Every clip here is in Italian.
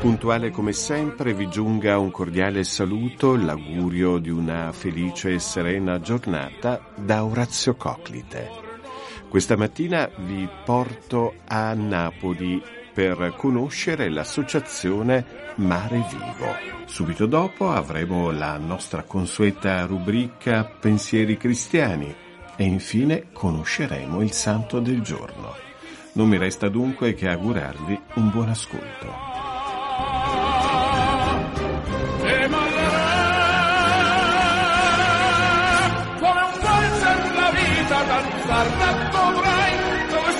Puntuale come sempre vi giunga un cordiale saluto, l'augurio di una felice e serena giornata da Orazio Coclite. Questa mattina vi porto a Napoli per conoscere l'associazione Mare Vivo. Subito dopo avremo la nostra consueta rubrica Pensieri cristiani e infine conosceremo il santo del giorno. Non mi resta dunque che augurarvi un buon ascolto. La dovrai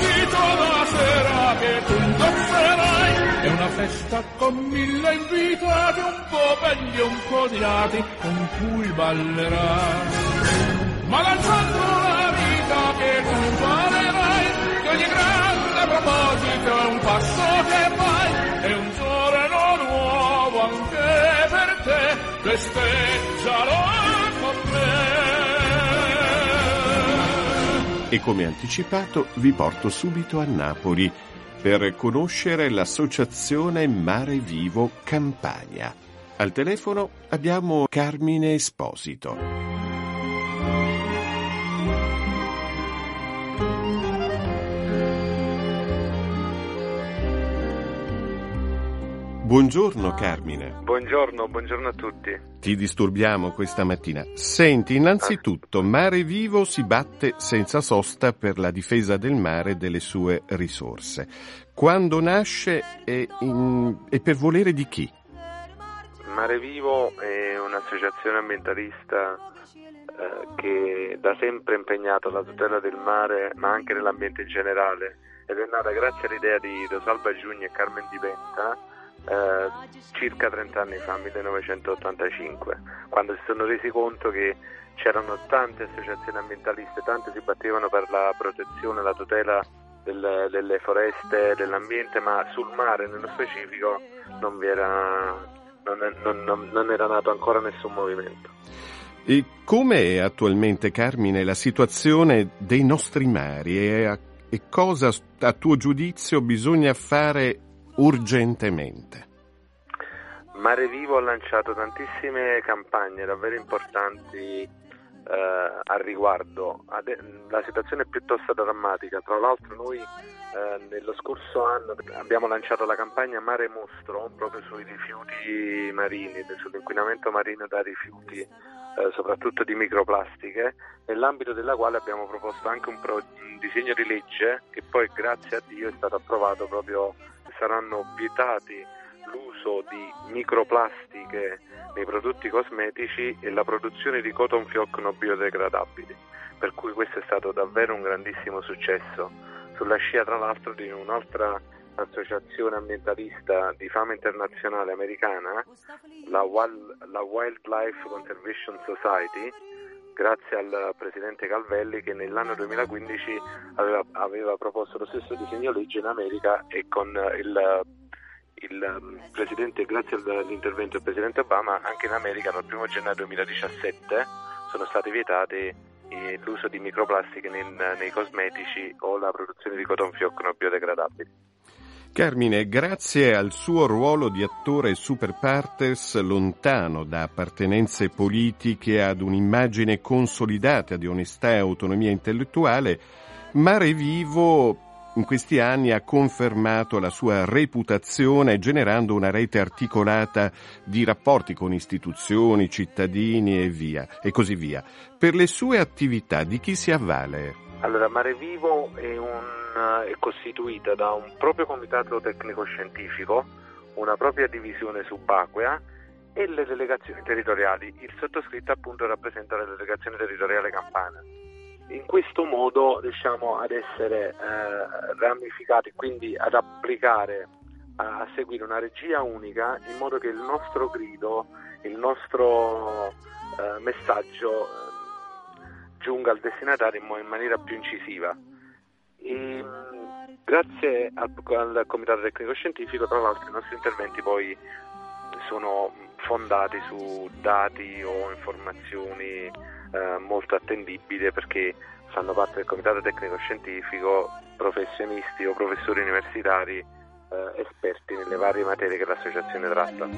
vestito da sera che tu indosserai è una festa con mille invitati un po' belli un po' odiati con cui ballerai. Ma lanciando la vita che tu farerai che ogni grande proposito è un passo che fai è un giorno nuovo anche per te festeggialo E come anticipato vi porto subito a Napoli per conoscere l'associazione Mare Vivo Campania. Al telefono abbiamo Carmine Esposito. Buongiorno Carmine, Buongiorno, buongiorno a tutti. ti disturbiamo questa mattina. Senti, innanzitutto, Mare Vivo si batte senza sosta per la difesa del mare e delle sue risorse. Quando nasce e, in- e per volere di chi? Mare Vivo è un'associazione ambientalista eh, che da sempre è impegnata alla tutela del mare, ma anche nell'ambiente in generale, ed è nata grazie all'idea di Rosalba Giugni e Carmen Di Penta eh, circa 30 anni fa, 1985, quando si sono resi conto che c'erano tante associazioni ambientaliste, tante si battevano per la protezione la tutela del- delle foreste, dell'ambiente, ma sul mare nello specifico non, era, non, è- non- non- era nato ancora nessun movimento. E com'è attualmente, Carmine, la situazione dei nostri mari e, a- e cosa, a tuo giudizio, bisogna fare urgentemente? Mare Vivo ha lanciato tantissime campagne davvero importanti eh, al riguardo. Ade- la situazione è piuttosto drammatica. Tra l'altro noi eh, nello scorso anno abbiamo lanciato la campagna Mare Mostro proprio sui rifiuti marini, sull'inquinamento marino da rifiuti, eh, soprattutto di microplastiche, nell'ambito della quale abbiamo proposto anche un, pro- un disegno di legge che poi grazie a Dio è stato approvato proprio, saranno vietati l'uso di microplastiche nei prodotti cosmetici e la produzione di cotton fioc non biodegradabili, per cui questo è stato davvero un grandissimo successo, sulla scia tra l'altro di un'altra associazione ambientalista di fama internazionale americana, la, Wildlife Conservation Society, grazie al presidente Calvelli che nell'anno 2015 aveva, aveva proposto lo stesso disegno legge in America e con il il um, presidente, grazie all'intervento del presidente Obama, anche in America dal 1 gennaio 2017 sono state vietate eh, l'uso di microplastiche nei, nei cosmetici o la produzione di cotton fioc non biodegradabili. Carmine, grazie al suo ruolo di attore super partes lontano da appartenenze politiche ad un'immagine consolidata di onestà e autonomia intellettuale, Mare Vivo in questi anni ha confermato la sua reputazione generando una rete articolata di rapporti con istituzioni, cittadini e via, e così via. Per le sue attività di chi si avvale? Allora, Mare Vivo è, un, è costituita da un proprio comitato tecnico-scientifico, una propria divisione subacquea e le delegazioni territoriali. Il sottoscritto appunto rappresenta la delegazione territoriale campana. in questo modo riusciamo ad essere eh, ramificati, quindi ad applicare, a seguire una regia unica in modo che il nostro grido, il nostro eh, messaggio eh, giunga al destinatario in, maniera più incisiva. E, grazie al, al Comitato Tecnico Scientifico, tra l'altro, i nostri interventi poi sono fondati su dati o informazioni eh, molto attendibile perché fanno parte del comitato tecnico scientifico professionisti o professori universitari eh, esperti nelle varie materie che l'associazione tratta.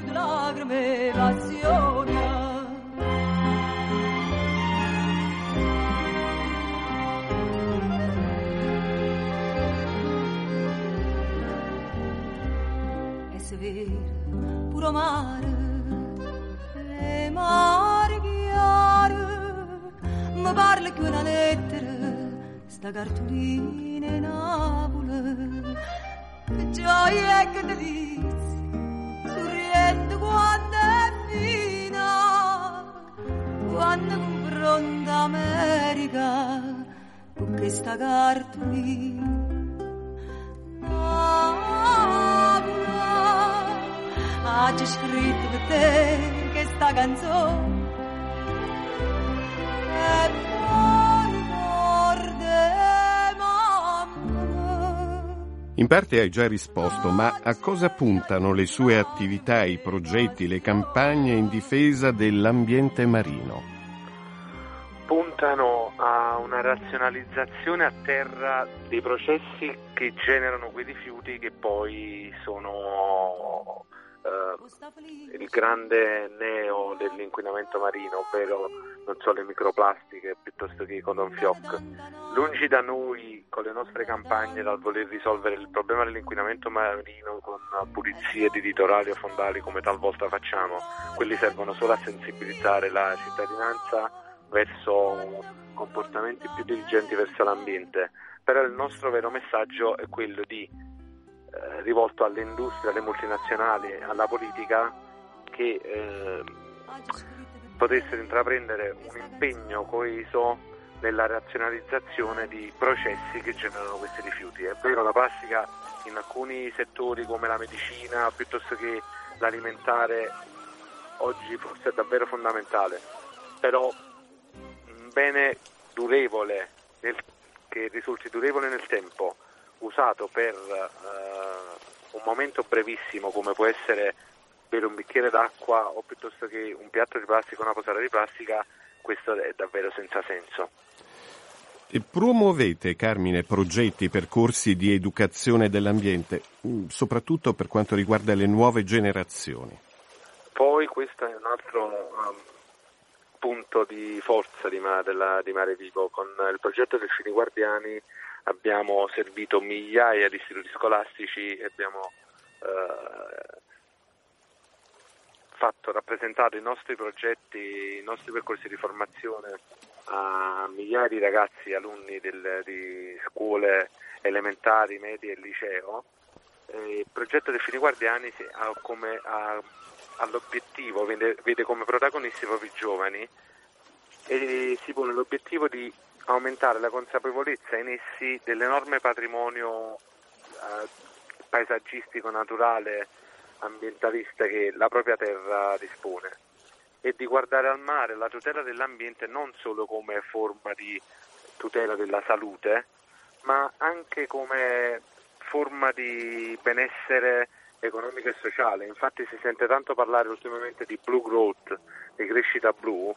Puro mare, le mari mi parla che una lettera, sta cartolina in Napoli, che gioia e che delizia, sorriente quando è fina, quando confronta America con questa cartolina. Ha già scritto per te questa canzone, In parte hai già risposto, ma a cosa puntano le sue attività, i progetti, le campagne in difesa dell'ambiente marino? Puntano a una razionalizzazione a terra dei processi che generano quei rifiuti che poi sono eh, il grande neo dell'inquinamento marino, ovvero non so, le microplastiche piuttosto che i cotton fioc. Lungi da noi, con le nostre campagne, dal voler risolvere il problema dell'inquinamento marino con pulizie di litorali o fondali come talvolta facciamo, quelli servono solo a sensibilizzare la cittadinanza verso comportamenti più diligenti verso l'ambiente. Però il nostro vero messaggio è quello di eh, rivolto alle industrie, alle multinazionali, alla politica che eh, potessero intraprendere un impegno coeso nella razionalizzazione di processi che generano questi rifiuti. È vero, la plastica in alcuni settori come la medicina piuttosto che l'alimentare oggi forse è davvero fondamentale, però un bene durevole nel, che risulti durevole nel tempo usato per uh, un momento brevissimo come può essere bere un bicchiere d'acqua o piuttosto che un piatto di plastica una posata di plastica, questo è davvero senza senso. E promuovete, Carmine, progetti, percorsi di educazione dell'ambiente, mm, soprattutto per quanto riguarda le nuove generazioni? Poi questo è un altro um, punto di forza di, della, di Mare Vivo. Con il progetto del Fini Guardiani abbiamo servito migliaia di istituti scolastici e abbiamo eh, fatto, rappresentato i nostri progetti, i nostri percorsi di formazione a migliaia di ragazzi, alunni del, di scuole elementari, medie e liceo. Il progetto dei Fini Guardiani ha come, ha, ha l'obiettivo, vede, vede come protagonisti i giovani e si pone l'obiettivo di aumentare la consapevolezza in essi dell'enorme patrimonio eh, paesaggistico, naturale, ambientalista che la propria terra dispone e di guardare al mare la tutela dell'ambiente non solo come forma di tutela della salute, ma anche come forma di benessere economico e sociale. Infatti si sente tanto parlare ultimamente di blue growth, di crescita blu,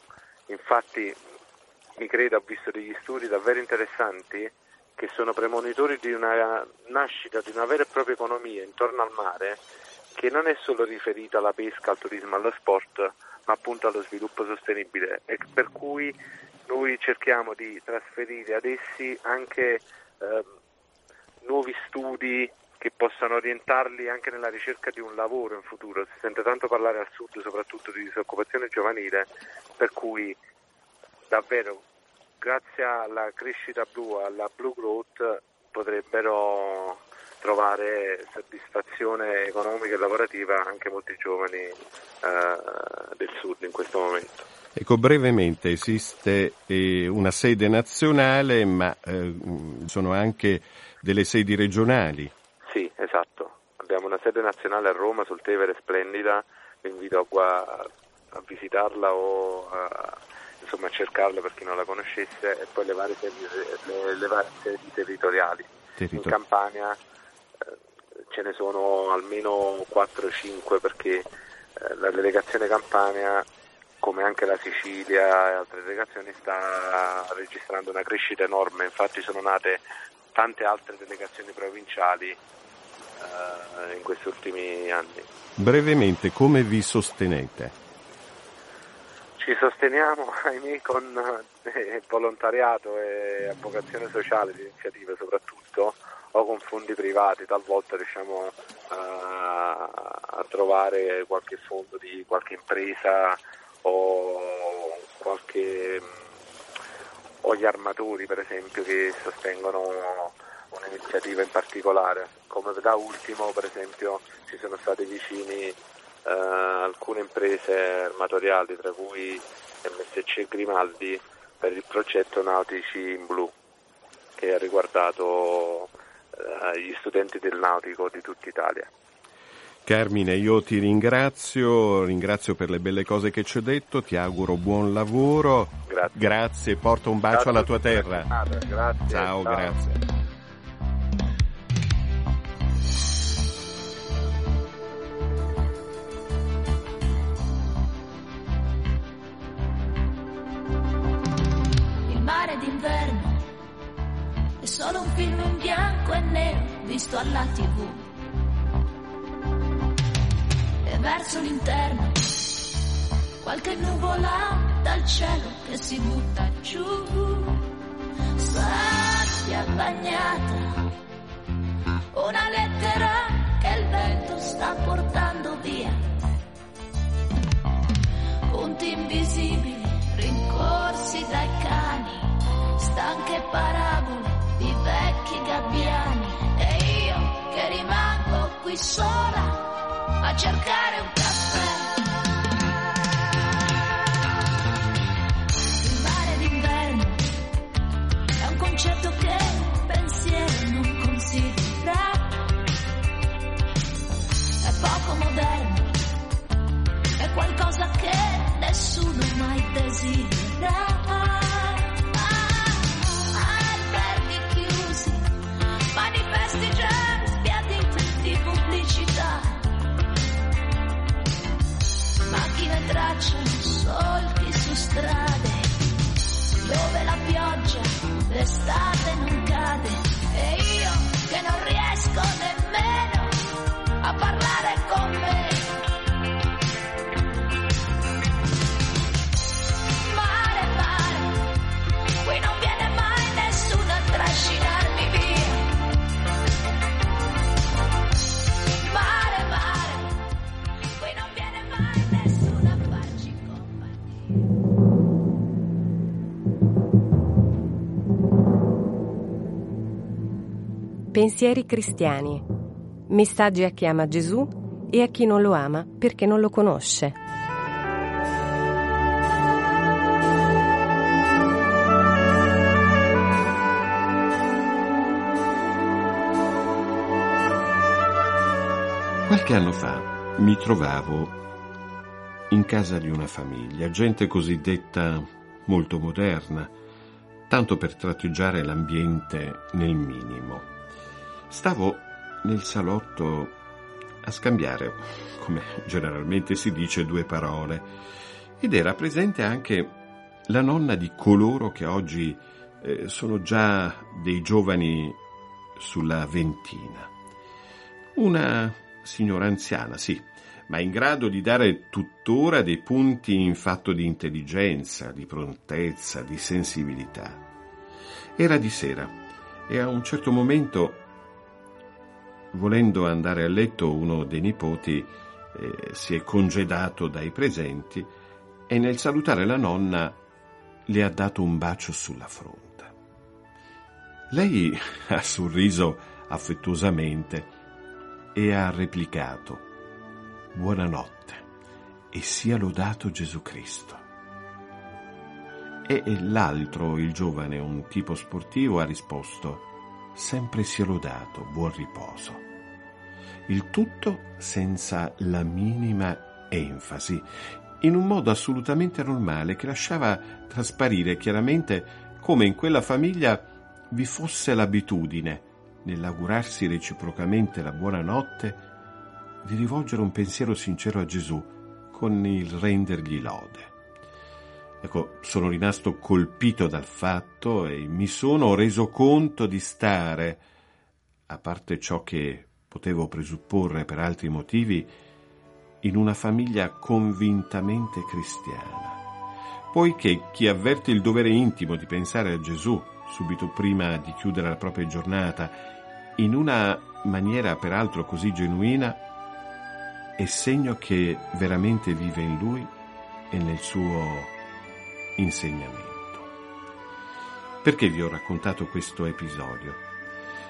infatti mi credo, ho visto degli studi davvero interessanti che sono premonitori di una nascita di una vera e propria economia intorno al mare che non è solo riferita alla pesca, al turismo, allo sport, ma appunto allo sviluppo sostenibile e per cui noi cerchiamo di trasferire ad essi anche eh, nuovi studi che possano orientarli anche nella ricerca di un lavoro in futuro. Si sente tanto parlare al sud soprattutto di disoccupazione giovanile, per cui davvero grazie alla crescita blu, alla blue growth, potrebbero trovare soddisfazione economica e lavorativa anche molti giovani eh, del sud in questo momento. Ecco, brevemente esiste eh, una sede nazionale, ma eh, sono anche delle sedi regionali. Sì, esatto. Abbiamo una sede nazionale a Roma sul Tevere splendida, vi invito a, a visitarla o a, insomma, cercarla per chi non la conoscesse e poi le varie sedi, le, le varie sedi territoriali. Territor- In Campania eh, ce ne sono almeno 4-5 perché eh, la delegazione Campania come anche la Sicilia e altre delegazioni sta registrando una crescita enorme, infatti sono nate tante altre delegazioni provinciali eh, in questi ultimi anni. Brevemente, come vi sostenete? Ci sosteniamo, ahimè, con eh, volontariato e avvocazione sociale di iniziative soprattutto o con fondi privati, talvolta riusciamo a, a trovare qualche fondo di qualche impresa o qualche o gli armatori per esempio che sostengono un'iniziativa in particolare. Come da ultimo per esempio ci sono stati vicini eh, alcune imprese armatoriali tra cui MSC Grimaldi per il progetto Nautici in Blu che ha riguardato eh, gli studenti del nautico di tutta Italia. Carmine, io ti ringrazio, ringrazio per le belle cose che ci hai detto, ti auguro buon lavoro. Grazie. Grazie, porta un bacio Grazie alla tua terra. Grazie. Ciao, ciao. grazie. D'inverno è solo un film in bianco e nero visto alla tv verso l'interno. Qualche nuvola dal cielo che si butta giù. Sabbia bagnata. Una lettera che il vento sta portando via. Punti invisibili rincorsi dai cani. Stanche parabole di vecchi gabbiani. E io che rimango qui sola a cercare un caffè. Il mare d'inverno è un concetto che il pensiero non considera. È poco moderno, è qualcosa che nessuno mai desidera. quina traccia Pensieri cristiani. Messaggi a chi ama Gesù e a chi non lo ama perché non lo conosce. Qualche anno fa mi trovavo in casa di una famiglia, gente cosiddetta molto moderna, tanto per tratteggiare l'ambiente nel minimo. Stavo nel salotto a scambiare, come generalmente si dice, due parole, ed era presente anche la nonna di coloro che oggi eh, sono già dei giovani sulla ventina. Una signora anziana, sì, ma in grado di dare tuttora dei punti in fatto di intelligenza, di prontezza, di sensibilità. Era di sera e a un certo momento, volendo andare a letto, uno dei nipoti eh, si è congedato dai presenti e nel salutare la nonna le ha dato un bacio sulla fronte. Lei ha sorriso affettuosamente e ha replicato Buonanotte e sia lodato Gesù Cristo. E l'altro, il giovane, un tipo sportivo, ha risposto sempre sia lodato, buon riposo. Il tutto senza la minima enfasi, in un modo assolutamente normale che lasciava trasparire chiaramente come in quella famiglia vi fosse l'abitudine, nell'augurarsi reciprocamente la buonanotte, di rivolgere un pensiero sincero a Gesù con il rendergli lode. Ecco, sono rimasto colpito dal fatto e mi sono reso conto di stare, a parte ciò che potevo presupporre per altri motivi, in una famiglia convintamente cristiana. Poiché chi avverte il dovere intimo di pensare a Gesù subito prima di chiudere la propria giornata, in una maniera peraltro così genuina, è segno che veramente vive in lui e nel suo insegnamento. Perché vi ho raccontato questo episodio?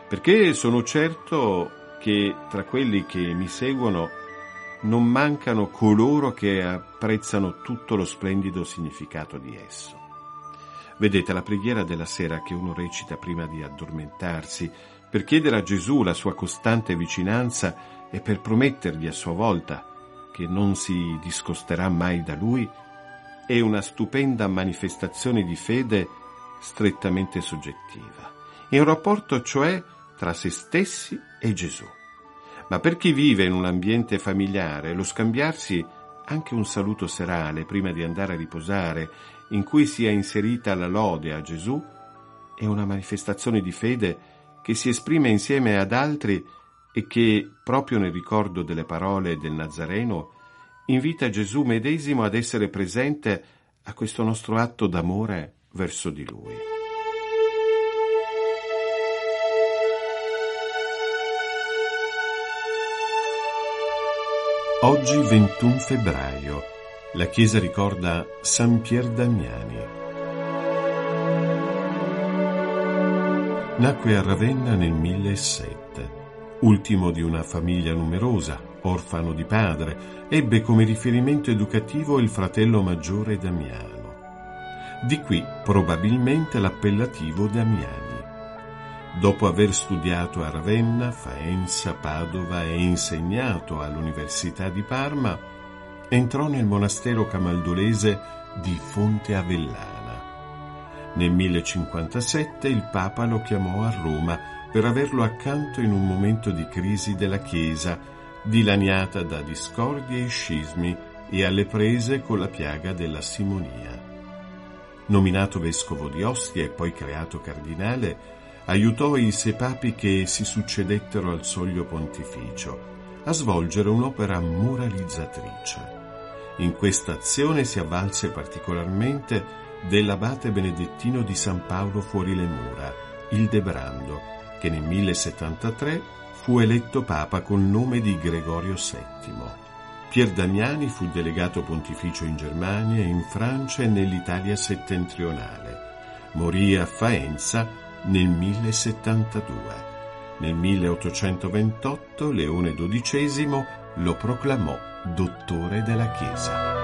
Perché sono certo che tra quelli che mi seguono non mancano coloro che apprezzano tutto lo splendido significato di esso. Vedete la preghiera della sera che uno recita prima di addormentarsi per chiedere a Gesù la sua costante vicinanza e per promettergli a sua volta che non si discosterà mai da lui, è una stupenda manifestazione di fede strettamente soggettiva. Un rapporto cioè tra se stessi e Gesù. Ma per chi vive in un ambiente familiare, lo scambiarsi anche un saluto serale prima di andare a riposare, in cui sia inserita la lode a Gesù, è una manifestazione di fede che si esprime insieme ad altri e che, proprio nel ricordo delle parole del Nazareno, invita Gesù medesimo ad essere presente a questo nostro atto d'amore verso di Lui. Oggi 21 febbraio. La Chiesa ricorda San Pier Damiani. Nacque a Ravenna nel 1007. Ultimo di una famiglia numerosa, orfano di padre, ebbe come riferimento educativo il fratello maggiore Damiano. Di qui probabilmente l'appellativo Damiani. Dopo aver studiato a Ravenna, Faenza, Padova e insegnato all'Università di Parma, entrò nel monastero camaldolese di Fonte Avellana. Nel 1057 il Papa lo chiamò a Roma per averlo accanto in un momento di crisi della Chiesa, dilaniata da discordie e scismi e alle prese con la piaga della simonia. Nominato vescovo di Ostia e poi creato cardinale, aiutò i sei papi che si succedettero al soglio pontificio a svolgere un'opera moralizzatrice. In questa azione si avvalse particolarmente dell'abate benedettino di San Paolo fuori le mura, il Debrando, che nel 1073 fu eletto papa col nome di Gregorio VII. Pier Damiani fu delegato pontificio in Germania, in Francia e nell'Italia settentrionale. Morì a Faenza nel 1072. Nel 1828 Leone XII lo proclamò dottore della Chiesa.